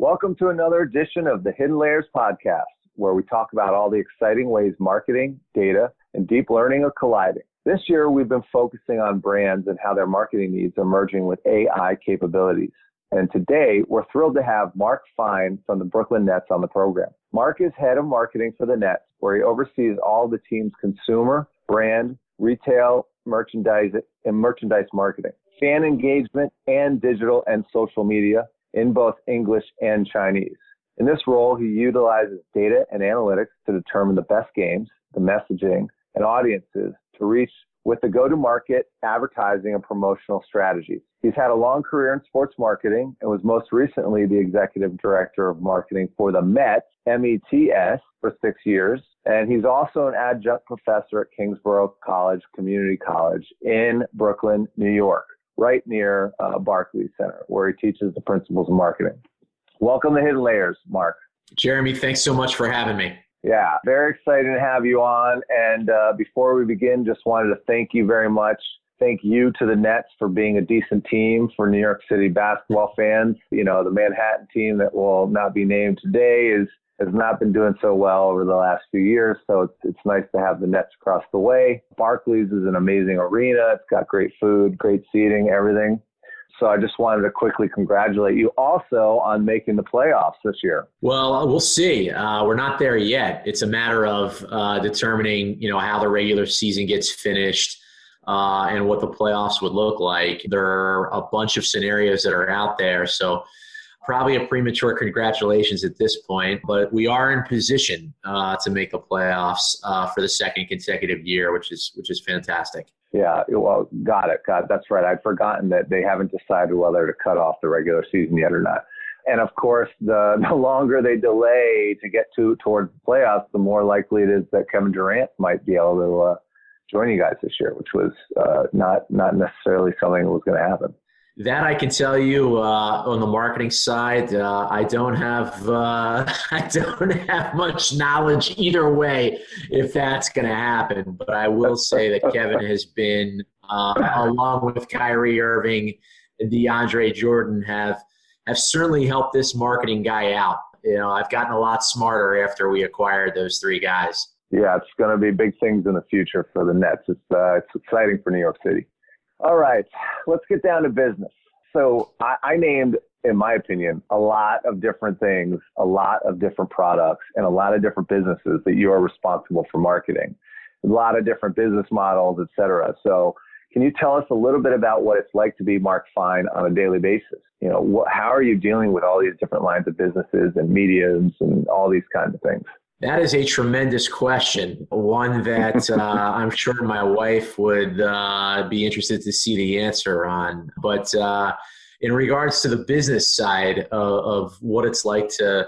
Welcome to another edition of the Hidden Layers podcast, where we talk about all the exciting ways marketing, data, and deep learning are colliding. This year, we've been focusing on brands and how their marketing needs are merging with AI capabilities. And today, we're thrilled to have Mark Fine from the Brooklyn Nets on the program. Mark is head of marketing for the Nets, where he oversees all the team's consumer, brand, retail, merchandise, and merchandise marketing, fan engagement, and digital and social media in both English and Chinese. In this role, he utilizes data and analytics to determine the best games, the messaging, and audiences to reach with the go-to-market advertising and promotional strategies. He's had a long career in sports marketing and was most recently the executive director of marketing for the Mets, M-E-T-S, for six years. And he's also an adjunct professor at Kingsborough College Community College in Brooklyn, New York right near uh, Barclays Center, where he teaches the principles of marketing. Welcome to Hidden Layers, Mark. Jeremy, thanks so much for having me. Yeah, very excited to have you on. And uh, before we begin, just wanted to thank you very much. Thank you to the Nets for being a decent team for New York City basketball fans. You know, the Manhattan team that will not be named today is has not been doing so well over the last few years. So it's, it's nice to have the Nets across the way. Barclays is an amazing arena. It's got great food, great seating, everything. So I just wanted to quickly congratulate you also on making the playoffs this year. Well, we'll see. Uh, we're not there yet. It's a matter of uh, determining, you know, how the regular season gets finished. Uh, and what the playoffs would look like. There are a bunch of scenarios that are out there. So probably a premature congratulations at this point, but we are in position uh, to make the playoffs uh, for the second consecutive year, which is which is fantastic. Yeah, well, got it, got it. That's right. I'd forgotten that they haven't decided whether to cut off the regular season yet or not. And of course, the, the longer they delay to get to towards the playoffs, the more likely it is that Kevin Durant might be able to uh, join you guys this year, which was uh, not not necessarily something that was going to happen. That I can tell you uh, on the marketing side, uh, I don't have uh, I don't have much knowledge either way if that's going to happen. But I will say that Kevin has been, uh, along with Kyrie Irving and DeAndre Jordan, have have certainly helped this marketing guy out. You know, I've gotten a lot smarter after we acquired those three guys. Yeah, it's going to be big things in the future for the Nets. It's uh, it's exciting for New York City. All right, let's get down to business. So I, I named, in my opinion, a lot of different things, a lot of different products, and a lot of different businesses that you are responsible for marketing. A lot of different business models, et cetera. So can you tell us a little bit about what it's like to be Mark Fine on a daily basis? You know, how are you dealing with all these different lines of businesses and mediums and all these kinds of things? That is a tremendous question, one that uh, I'm sure my wife would uh, be interested to see the answer on. But uh, in regards to the business side of, of, what it's like to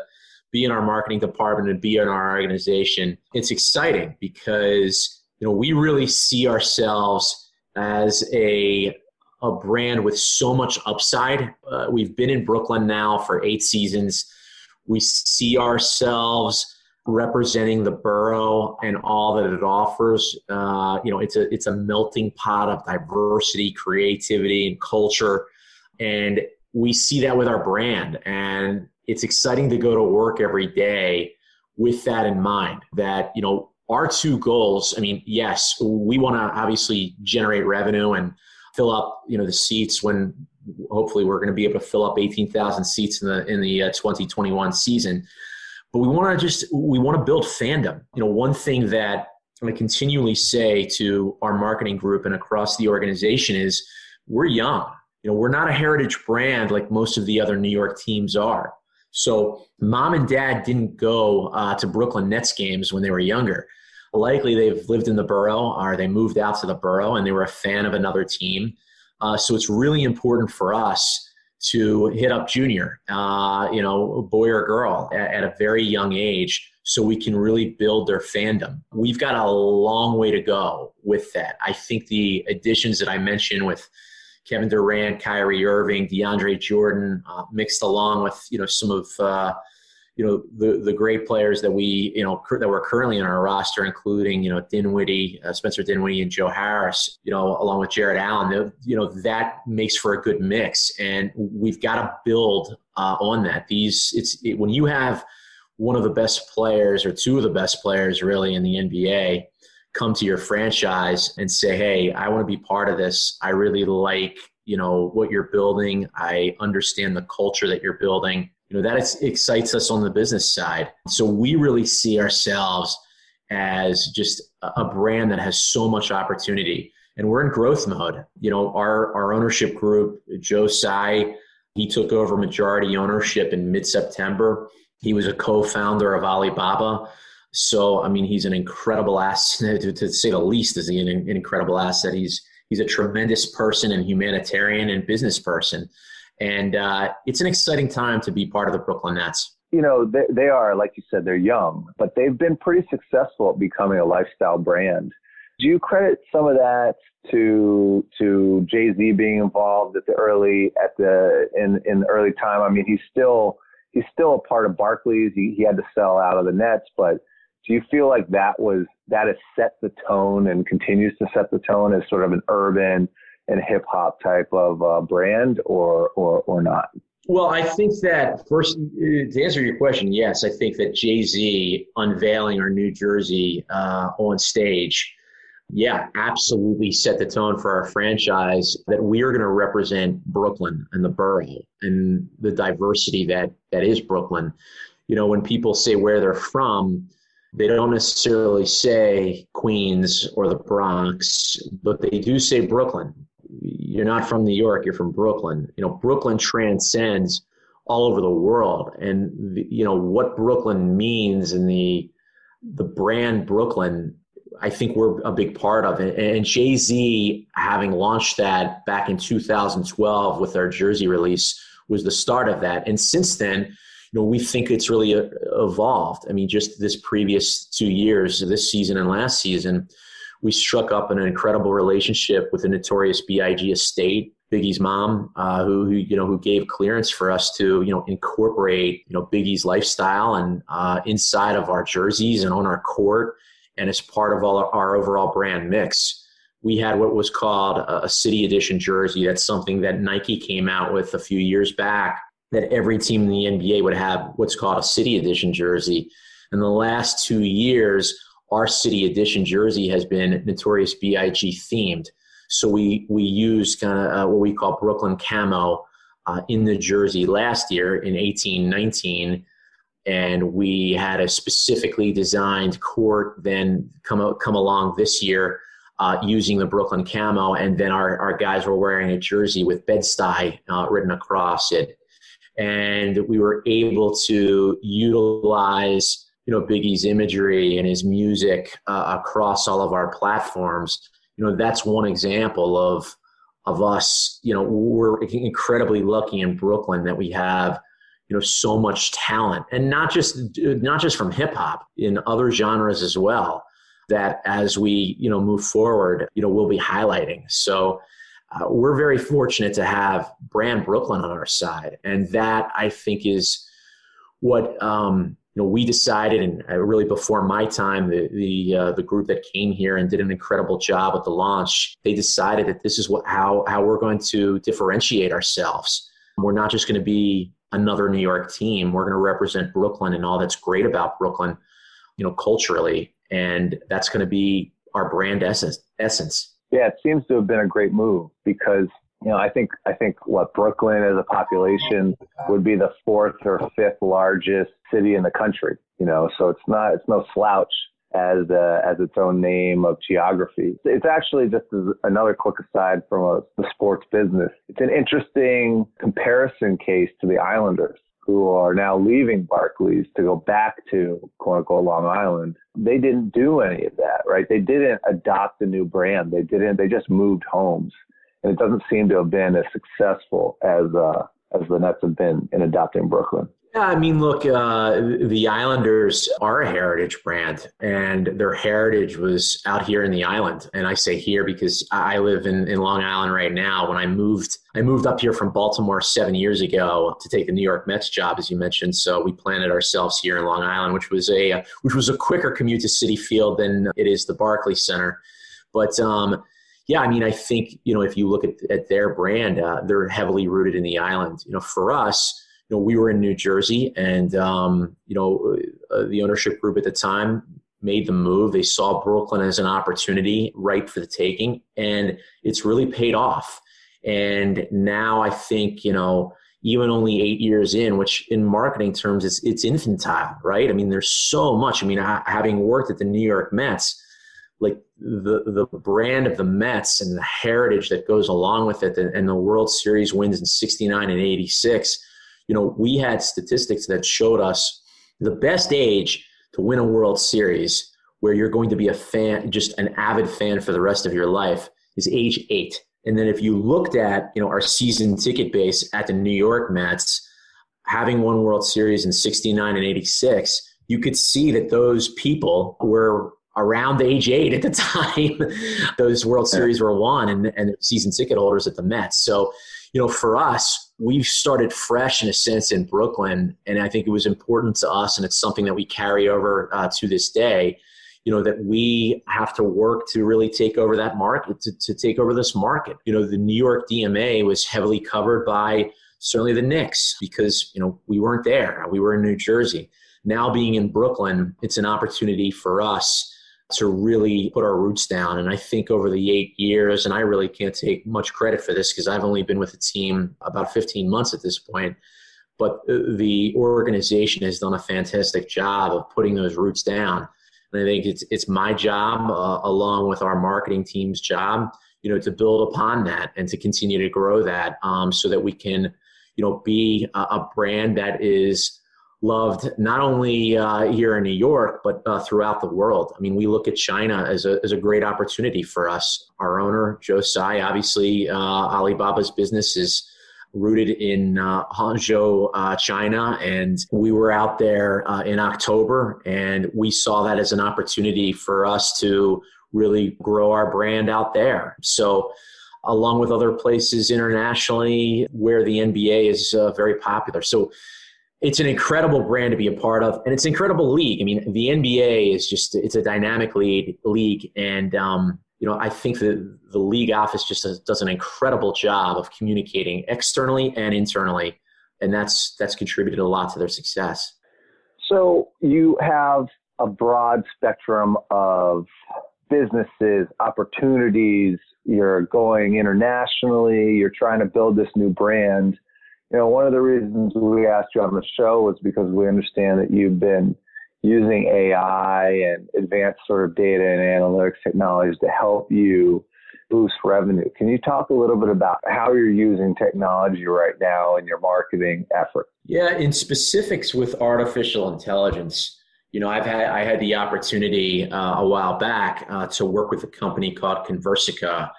be in our marketing department and be in our organization, it's exciting because you know we really see ourselves as a a brand with so much upside. Uh, we've been in Brooklyn now for eight seasons. We see ourselves representing the borough and all that it offers. Uh, you know, it's a it's a melting pot of diversity, creativity, and culture, and we see that with our brand. And it's exciting to go to work every day with that in mind. That you know, our two goals. I mean, yes, we want to obviously generate revenue and fill up you know the seats when hopefully we're going to be able to fill up 18,000 seats in the in the uh, 2021 season but we want to just we want to build fandom. You know one thing that i continually say to our marketing group and across the organization is we're young. You know we're not a heritage brand like most of the other new york teams are. So mom and dad didn't go uh, to brooklyn nets games when they were younger. Likely they've lived in the borough or they moved out to the borough and they were a fan of another team. Uh, so it's really important for us to hit up junior, uh, you know, boy or girl at, at, a very young age so we can really build their fandom. We've got a long way to go with that. I think the additions that I mentioned with Kevin Durant, Kyrie Irving, DeAndre Jordan, uh, mixed along with, you know, some of, uh, you know the the great players that we you know that were currently in our roster, including you know Dinwiddie, uh, Spencer Dinwiddie, and Joe Harris. You know, along with Jarrett Allen. You know that makes for a good mix, and we've got to build uh, on that. These it's it, when you have one of the best players or two of the best players really in the NBA come to your franchise and say, "Hey, I want to be part of this. I really like you know what you're building. I understand the culture that you're building." You know that excites us on the business side. So we really see ourselves as just a brand that has so much opportunity, and we're in growth mode. You know, our our ownership group, Joe Tsai, he took over majority ownership in mid September. He was a co-founder of Alibaba so, I mean, he's an incredible asset, to, to say the least, is an, an incredible asset. He's he's a tremendous person and humanitarian and business person, and uh, it's an exciting time to be part of the Brooklyn Nets. You know, they, they are, like you said, they're young, but they've been pretty successful at becoming a lifestyle brand. Do you credit some of that to to Jay Z being involved at the early at the in in the early time? I mean, he's still he's still a part of Barclays. He, he had to sell out of the Nets, but do you feel like that was that has set the tone and continues to set the tone as sort of an urban and hip hop type of uh, brand, or or or not? Well, I think that first to answer your question, yes, I think that Jay Z unveiling our New Jersey uh, on stage, yeah, absolutely set the tone for our franchise that we are going to represent Brooklyn and the borough and the diversity that that is Brooklyn. You know, when people say where they're from, they don't necessarily say Queens or the Bronx, but they do say Brooklyn. You're not from New York, you're from Brooklyn. You know, Brooklyn transcends all over the world. And, the, you know, what Brooklyn means and the, the brand Brooklyn, I think we're a big part of it. And Jay Z, having launched that back in 2012 with our jersey release, was the start of that. And since then, you know, we think it's really uh, evolved. I mean, just this previous two years, this season and last season, we struck up an incredible relationship with the Notorious B.I.G. estate, Biggie's mom, uh, who, who, you know who gave clearance for us to you know incorporate you know Biggie's lifestyle and uh, inside of our jerseys and on our court and as part of all our, our overall brand mix. We had what was called a city edition jersey. That's something that Nike came out with a few years back that every team in the NBA would have what's called a city edition jersey. In the last two years, our city edition jersey has been Notorious B.I.G. themed. So we we used kind of uh, what we call Brooklyn camo uh, in the jersey last year in eighteen nineteen, and we had a specifically designed court then come come along this year uh, using the Brooklyn camo, and then our, our guys were wearing a jersey with Bed-Stuy uh, written across it and we were able to utilize you know Biggie's imagery and his music uh, across all of our platforms. You know that's one example of of us. You know we're incredibly lucky in Brooklyn that we have you know so much talent, and not just not just from hip hop in other genres as well. That as we you know move forward, you know we'll be highlighting. So uh, we're very fortunate to have brand Brooklyn on our side, and that I think is what um, you know we decided, and uh, really before my time, the the uh, the group that came here and did an incredible job at the launch, they decided that this is what how how we're going to differentiate ourselves. We're not just going to be another New York team. We're going to represent Brooklyn and all that's great about Brooklyn, you know, culturally, and that's going to be our brand essence. essence. Yeah, it seems to have been a great move because you know I think I think what Brooklyn as a population would be the fourth or fifth largest city in the country. You know, so it's not it's no slouch as as its own name of geography. It's actually just another quick aside from a, the sports business. It's an interesting comparison case to the Islanders who are now leaving Barclays to go back to quote unquote Long Island, they didn't do any of that, right? They didn't adopt a new brand. They didn't, they just moved homes. And it doesn't seem to have been as successful as, uh, as the Nets have been in adopting Brooklyn. Yeah, I mean, look, uh, the Islanders are a heritage brand, and their heritage was out here in the island. And I say here because I live in, in Long Island right now. When I moved, I moved up here from Baltimore seven years ago to take the New York Mets job, as you mentioned. So we planted ourselves here in Long Island, which was a which was a quicker commute to Citi Field than it is the Barclays Center. But um, yeah, I mean, I think you know if you look at, at their brand, uh, they're heavily rooted in the island. You know, for us you know, we were in New Jersey, and um, you know, uh, the ownership group at the time made the move. They saw Brooklyn as an opportunity, right for the taking, and it's really paid off. And now I think you know, even only eight years in, which in marketing terms, it's it's infantile, right? I mean, there's so much. I mean, having worked at the New York Mets. Like the the brand of the Mets and the heritage that goes along with it, and, and the World Series wins in '69 and '86, you know, we had statistics that showed us the best age to win a World Series where you're going to be a fan, just an avid fan for the rest of your life is age eight. And then if you looked at, you know, our season ticket base at the New York Mets, having won World Series in 69 and 86, you could see that those people were around age eight at the time those World Series were won and, and season ticket holders at the Mets. So, you know, for us, we started fresh in a sense in Brooklyn, and I think it was important to us, and it's something that we carry over uh, to this day. You know that we have to work to really take over that market, to, to take over this market. You know, the New York DMA was heavily covered by certainly the Knicks because you know we weren't there. We were in New Jersey. Now being in Brooklyn, it's an opportunity for us to really put our roots down. And I think over the eight years, and I really can't take much credit for this because I've only been with the team about 15 months at this point, but the organization has done a fantastic job of putting those roots down. And I think it's it's my job, uh, along with our marketing team's job, you know, to build upon that and to continue to grow that, um, so that we can, you know, be a, a brand that is loved not only uh, here in New York, but uh, throughout the world. I mean, we look at China as a, as a great opportunity for us. Our owner, Joe Tsai, obviously, uh, Alibaba's business is rooted in uh, Hangzhou, uh, China. And we were out there uh, in October, and we saw that as an opportunity for us to really grow our brand out there. So, along with other places internationally where the NBA is very popular. So, it's an incredible brand to be a part of, and it's an incredible league. I mean, the NBA is just it's a dynamic league, league, and um, you know I think that the league office just does, does an incredible job of communicating externally and internally, and that's that's contributed a lot to their success. So you have a broad spectrum of businesses, opportunities. You're going internationally. You're trying to build this new brand you know, one of the reasons we asked you on the show was because we understand that you've been using AI and advanced sort of data and analytics technologies to help you boost revenue. Can you talk a little bit about how you're using technology right now in your marketing effort? Yeah, in specifics with artificial intelligence, you know, I've had I had the opportunity uh, a while back uh, to work with a company called Conversica,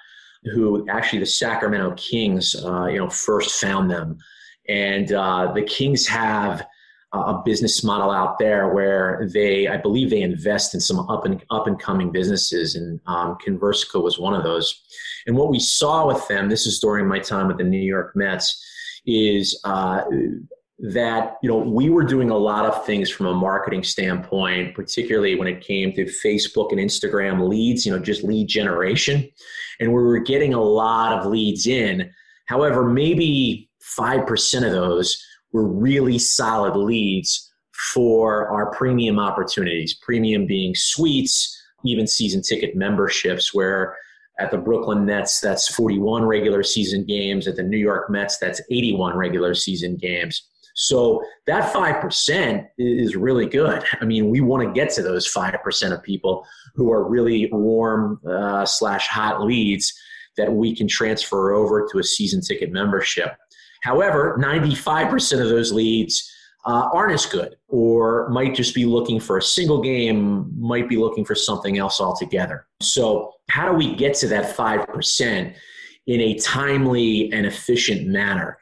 who actually the Sacramento Kings, uh, you know, first found them. And uh, the Kings have a business model out there where they, I believe, they invest in some up and up and coming businesses, and um, Conversica was one of those. And what we saw with them, this is during my time with the New York Mets, is uh, that you know we were doing a lot of things from a marketing standpoint, particularly when it came to Facebook and Instagram leads, you know, just lead generation, and we were getting a lot of leads in. However, maybe 5% of those were really solid leads for our premium opportunities. Premium being suites, even season ticket memberships, where at the Brooklyn Nets, that's 41 regular season games. At the New York Mets, that's 81 regular season games. So that 5% is really good. I mean, we want to get to those 5% of people who are really warm uh, slash hot leads that we can transfer over to a season ticket membership. However, 95% of those leads uh, aren't as good or might just be looking for a single game, might be looking for something else altogether. So, how do we get to that 5% in a timely and efficient manner?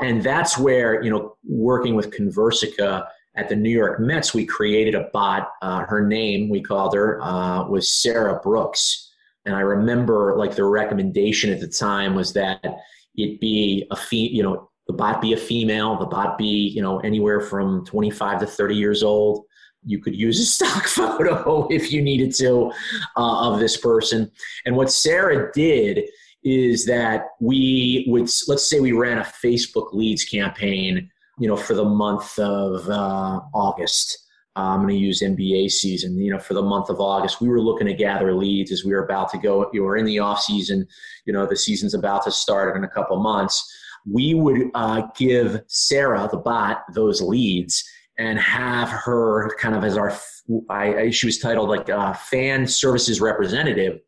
And that's where, you know, working with Conversica at the New York Mets, we created a bot. Uh, her name, we called her, uh, was Sarah Brooks. And I remember like the recommendation at the time was that it be a fee, you know, the bot be a female, the bot be, you know, anywhere from 25 to 30 years old. You could use a stock photo if you needed to uh, of this person. And what Sarah did is that we would, let's say we ran a Facebook leads campaign, you know, for the month of uh, August. Uh, I'm going to use NBA season. You know, for the month of August, we were looking to gather leads as we were about to go. You were in the off season. You know, the season's about to start in a couple months. We would uh, give Sarah, the bot, those leads and have her kind of as our. I, I she was titled like a fan services representative,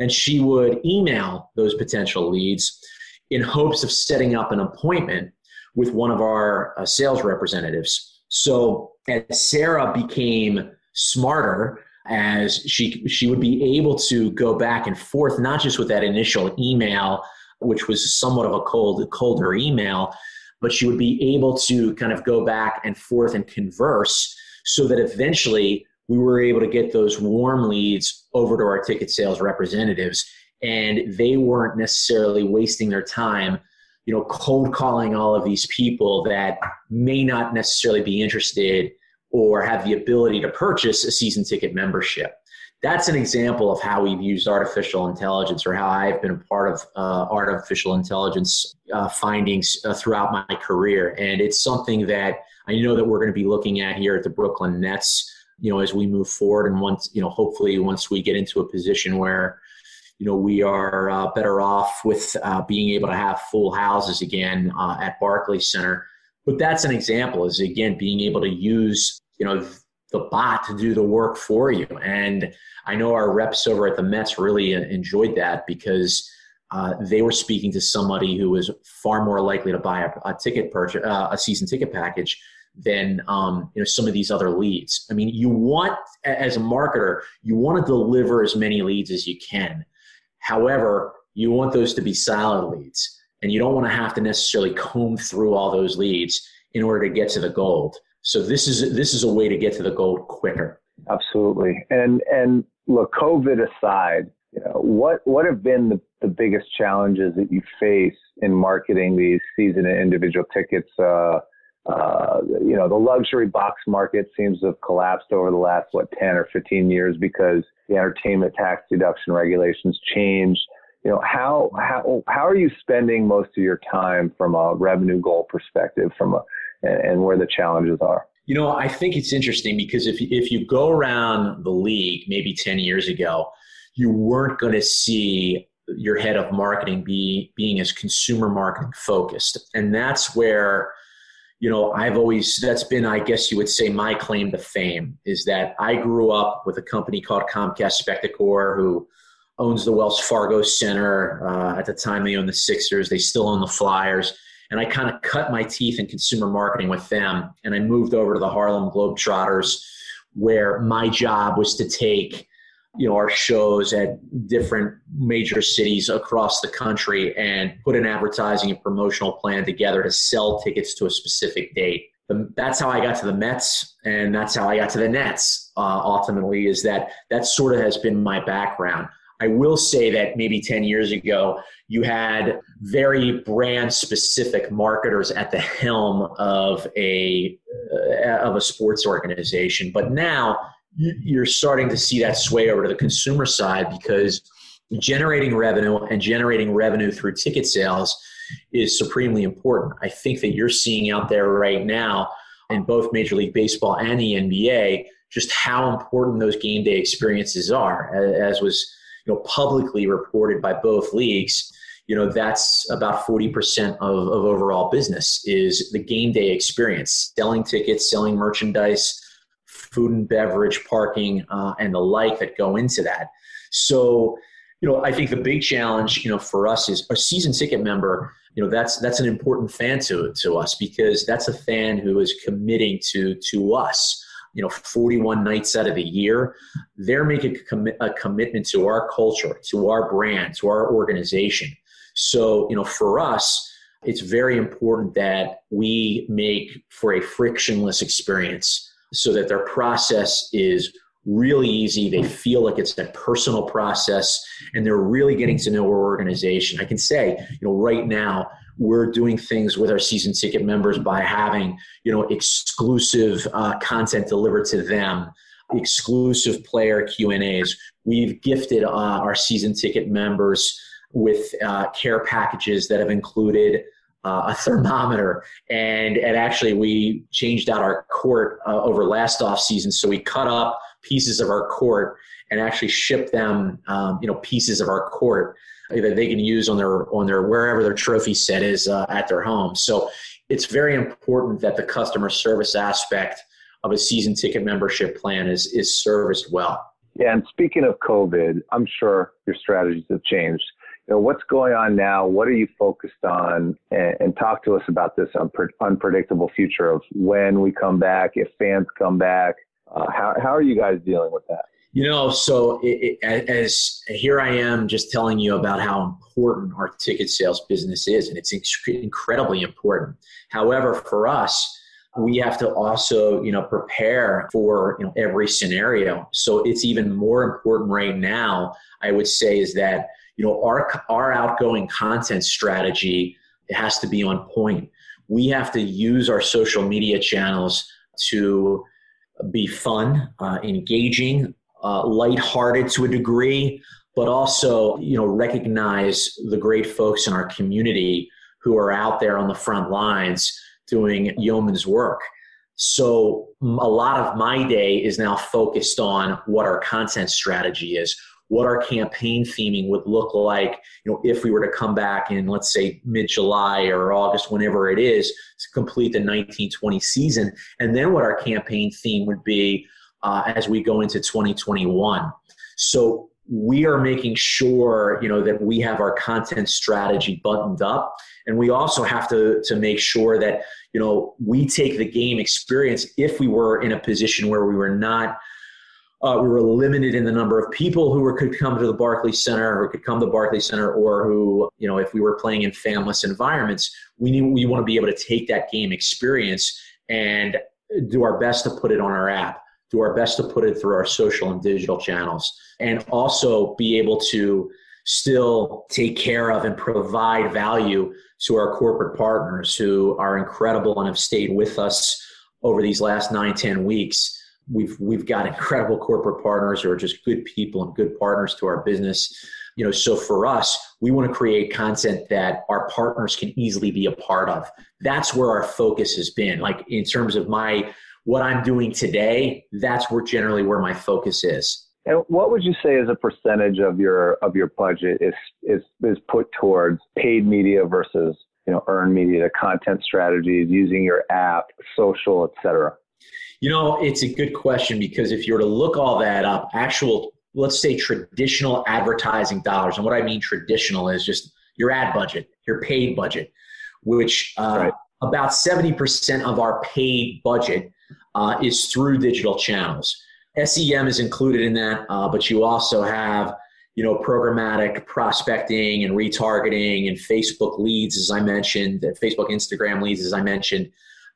and she would email those potential leads in hopes of setting up an appointment with one of our uh, sales representatives. So as Sarah became smarter, as she she would be able to go back and forth, not just with that initial email, which was somewhat of a cold colder email, but she would be able to kind of go back and forth and converse, so that eventually we were able to get those warm leads over to our ticket sales representatives, and they weren't necessarily wasting their time you know, cold calling all of these people that may not necessarily be interested or have the ability to purchase a season ticket membership. That's an example of how we've used artificial intelligence or how I've been a part of uh, artificial intelligence uh, findings uh, throughout my career. And it's something that I know that we're going to be looking at here at the Brooklyn Nets, you know, as we move forward. And once, you know, hopefully once we get into a position where you know, we are uh, better off with uh, being able to have full houses again uh, at Barclays Center. But that's an example is again being able to use, you know, the bot to do the work for you. And I know our reps over at the Mets really enjoyed that because uh, they were speaking to somebody who was far more likely to buy a, a ticket purchase, uh, a season ticket package than um, you know some of these other leads. I mean, you want as a marketer, you want to deliver as many leads as you can. However, you want those to be solid leads, and you don't want to have to necessarily comb through all those leads in order to get to the gold. So this is this is a way to get to the gold quicker. Absolutely. And and look, COVID aside, you know, what what have been the, the biggest challenges that you face in marketing these season and individual tickets? Uh, uh, you know, the luxury box market seems to have collapsed over the last, what, 10 or 15 years because the entertainment tax deduction regulations changed. You know, how, how, how are you spending most of your time from a revenue goal perspective from a, and, and where the challenges are? You know, I think it's interesting because if, if you go around the league maybe 10 years ago, you weren't going to see your head of marketing be being as consumer marketing focused. And that's where you know, I've always, that's been, I guess you would say, my claim to fame is that I grew up with a company called Comcast Spectacor, who owns the Wells Fargo Center. Uh, at the time, they owned the Sixers, they still own the Flyers. And I kind of cut my teeth in consumer marketing with them. And I moved over to the Harlem Globetrotters, where my job was to take you know our shows at different major cities across the country and put an advertising and promotional plan together to sell tickets to a specific date. That's how i got to the mets and that's how i got to the nets uh, ultimately is that that sort of has been my background. I will say that maybe 10 years ago you had very brand specific marketers at the helm of a uh, of a sports organization but now you're starting to see that sway over to the consumer side because generating revenue and generating revenue through ticket sales is supremely important. I think that you're seeing out there right now in both Major League Baseball and the NBA just how important those game day experiences are, as was you know publicly reported by both leagues. You know that's about forty percent of, of overall business is the game day experience, selling tickets, selling merchandise, food and beverage, parking, uh, and the like that go into that. So, you know, I think the big challenge, you know, for us is a season ticket member. You know, that's that's an important fan to to us because that's a fan who is committing to to us. You know, 41 nights out of the year, they're making a, commi- a commitment to our culture, to our brand, to our organization. So, you know, for us, it's very important that we make for a frictionless experience so that their process is really easy. They feel like it's a personal process and they're really getting to know our organization. I can say, you know, right now we're doing things with our season ticket members by having, you know, exclusive uh, content delivered to them, exclusive player Q and A's. We've gifted uh, our season ticket members with uh, care packages that have included uh, a thermometer and and actually we changed out our court uh, over last off season so we cut up pieces of our court and actually ship them, um, you know, pieces of our court that they can use on their on their wherever their trophy set is uh, at their home. So it's very important that the customer service aspect of a season ticket membership plan is is serviced well. Yeah, and speaking of COVID, I'm sure your strategies have changed. You know, what's going on now? What are you focused on? And, and talk to us about this unpredictable future of when we come back, if fans come back, uh, how, how are you guys dealing with that? You know, so it, it, as here I am just telling you about how important our ticket sales business is, and it's incredibly important. However, for us, we have to also, you know, prepare for you know every scenario. So it's even more important right now. I would say is that you know our our outgoing content strategy it has to be on point. We have to use our social media channels to be fun, uh, engaging, uh, lighthearted to a degree, but also you know recognize the great folks in our community who are out there on the front lines doing yeoman's work. So a lot of my day is now focused on what our content strategy is what our campaign theming would look like, you know, if we were to come back in, let's say, mid-July or August, whenever it is, to complete the 1920 season, and then what our campaign theme would be uh, as we go into 2021. So we are making sure, you know, that we have our content strategy buttoned up, and we also have to to make sure that, you know, we take the game experience if we were in a position where we were not uh, we were limited in the number of people who were, could come to the Barclays Center or could come to the Barclays Center or who, you know, if we were playing in fanless environments, we knew we want to be able to take that game experience and do our best to put it on our app, do our best to put it through our social and digital channels, and also be able to still take care of and provide value to our corporate partners who are incredible and have stayed with us over these last nine, 10 weeks We've we've got incredible corporate partners who are just good people and good partners to our business. You know, so for us, we want to create content that our partners can easily be a part of. That's where our focus has been. Like in terms of my what I'm doing today, that's where generally where my focus is. And what would you say is a percentage of your of your budget is is is put towards paid media versus you know earned media, content strategies, using your app, social, et cetera? You know, it's a good question because if you were to look all that up, actual, let's say traditional advertising dollars, and what I mean traditional is just your ad budget, your paid budget, which uh, right. about 70% of our paid budget uh, is through digital channels. SEM is included in that, uh, but you also have you know programmatic prospecting and retargeting and Facebook leads, as I mentioned, Facebook Instagram leads, as I mentioned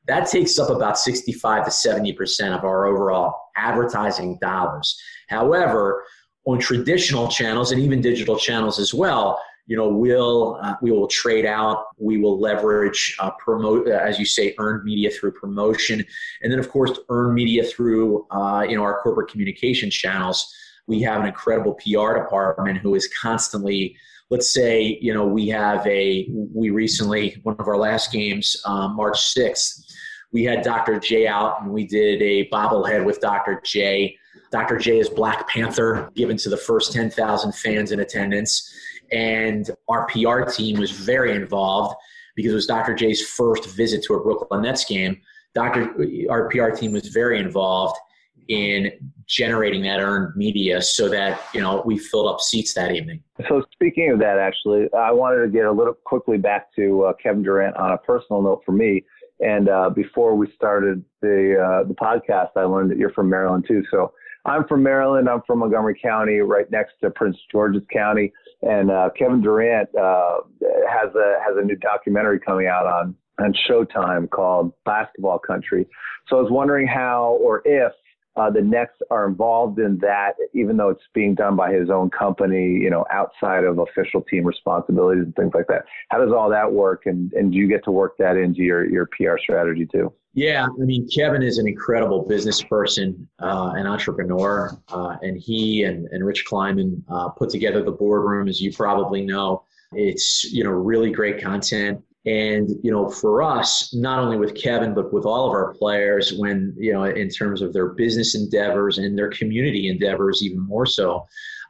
that takes up about 65 to 70% of our overall advertising dollars. However, on traditional channels and even digital channels as well, you know, we'll uh, we will trade out. We will leverage uh, promote, uh, as you say, earned media through promotion, and then of course earned media through uh, you know our corporate communication channels. We have an incredible PR department who is constantly let's say you know we have a we recently one of our last games um, march 6th we had dr j out and we did a bobblehead with dr j. Dr j is black panther given to the first 10000 fans in attendance. And our pr team was very involved because it was dr j's first visit to a brooklyn nets game. Dr our pr team was very involved in generating that earned media so that you know we filled up seats that evening. So speaking of that, actually, I wanted to get a little quickly back to uh, Kevin Durant on a personal note for me. And uh, before we started the uh, the podcast, I learned that you're from Maryland too. So I'm from Maryland. I'm from Montgomery County, right next to Prince George's County. And uh, Kevin Durant uh, has a has a new documentary coming out on on Showtime called Basketball Country. So I was wondering how or if uh, the Nets are involved in that, even though it's being done by his own company, you know, outside of official team responsibilities and things like that. How does all that work, and and do you get to work that into your your PR strategy too? Yeah, I mean, Kevin is an incredible business person, uh, an entrepreneur, uh, and he and, and Rich Kleiman uh, put together the boardroom, as you probably know. It's you know really great content. And, you know, for us, not only with Kevin, but with all of our players, when, you know, in terms of their business endeavors and their community endeavors, even more so,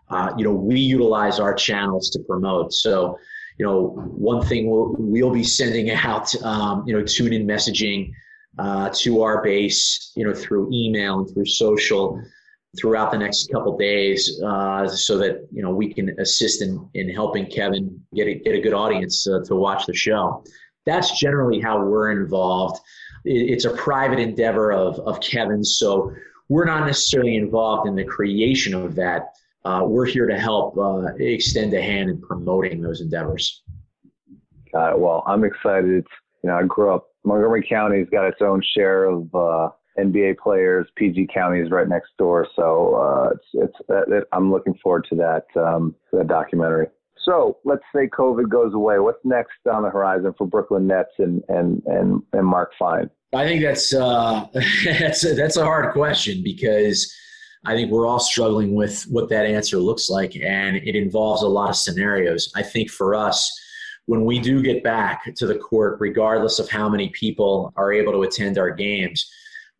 uh, you know, we utilize our channels to promote. So, you know, one thing we'll, we'll be sending out, um, you know, tune in messaging uh, to our base, you know, through email and through social throughout the next couple days uh, so that you know we can assist in, in helping Kevin get a, get a good audience uh, to watch the show. That's generally how we're involved. It's a private endeavor of, of Kevin's, so we're not necessarily involved in the creation of that. Uh, we're here to help uh, extend a hand in promoting those endeavors. Well, I'm excited. You know, I grew up. Montgomery County's got its own share of uh, NBA players. PG County is right next door, so uh, it's it's it, I'm looking forward to that um, that documentary. So let's say COVID goes away. What's next on the horizon for Brooklyn Nets and and and, and Mark Fine? I think that's uh, that's a, that's a hard question because I think we're all struggling with what that answer looks like, and it involves a lot of scenarios. I think for us, when we do get back to the court, regardless of how many people are able to attend our games,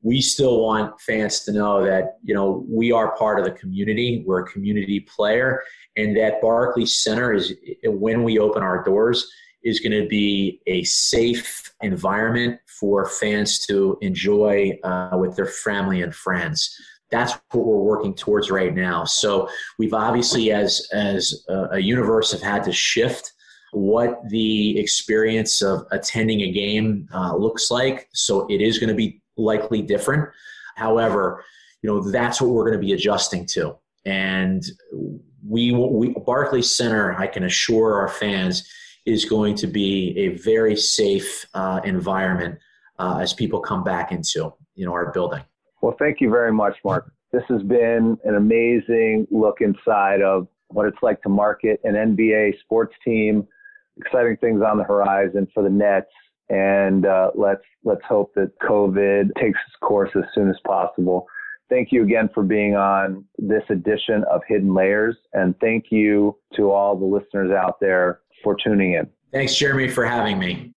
we still want fans to know that you know we are part of the community. We're a community player and that barclays center is when we open our doors is going to be a safe environment for fans to enjoy uh, with their family and friends. That's what we're working towards right now. So we've obviously as as a, a universe have had to shift what the experience of attending a game uh, looks like. So it is going to be likely different. However, you know that's what we're going to be adjusting to, and we, we Barclays Center, I can assure our fans, is going to be a very safe uh, environment uh, as people come back into you know our building. Well, thank you very much, Mark. This has been an amazing look inside of what it's like to market an NBA sports team. Exciting things on the horizon for the Nets and uh, let's let's hope that COVID takes its course as soon as possible. Thank you again for being on this edition of Hidden Layers, and thank you to all the listeners out there for tuning in. Thanks, Jeremy, for having me.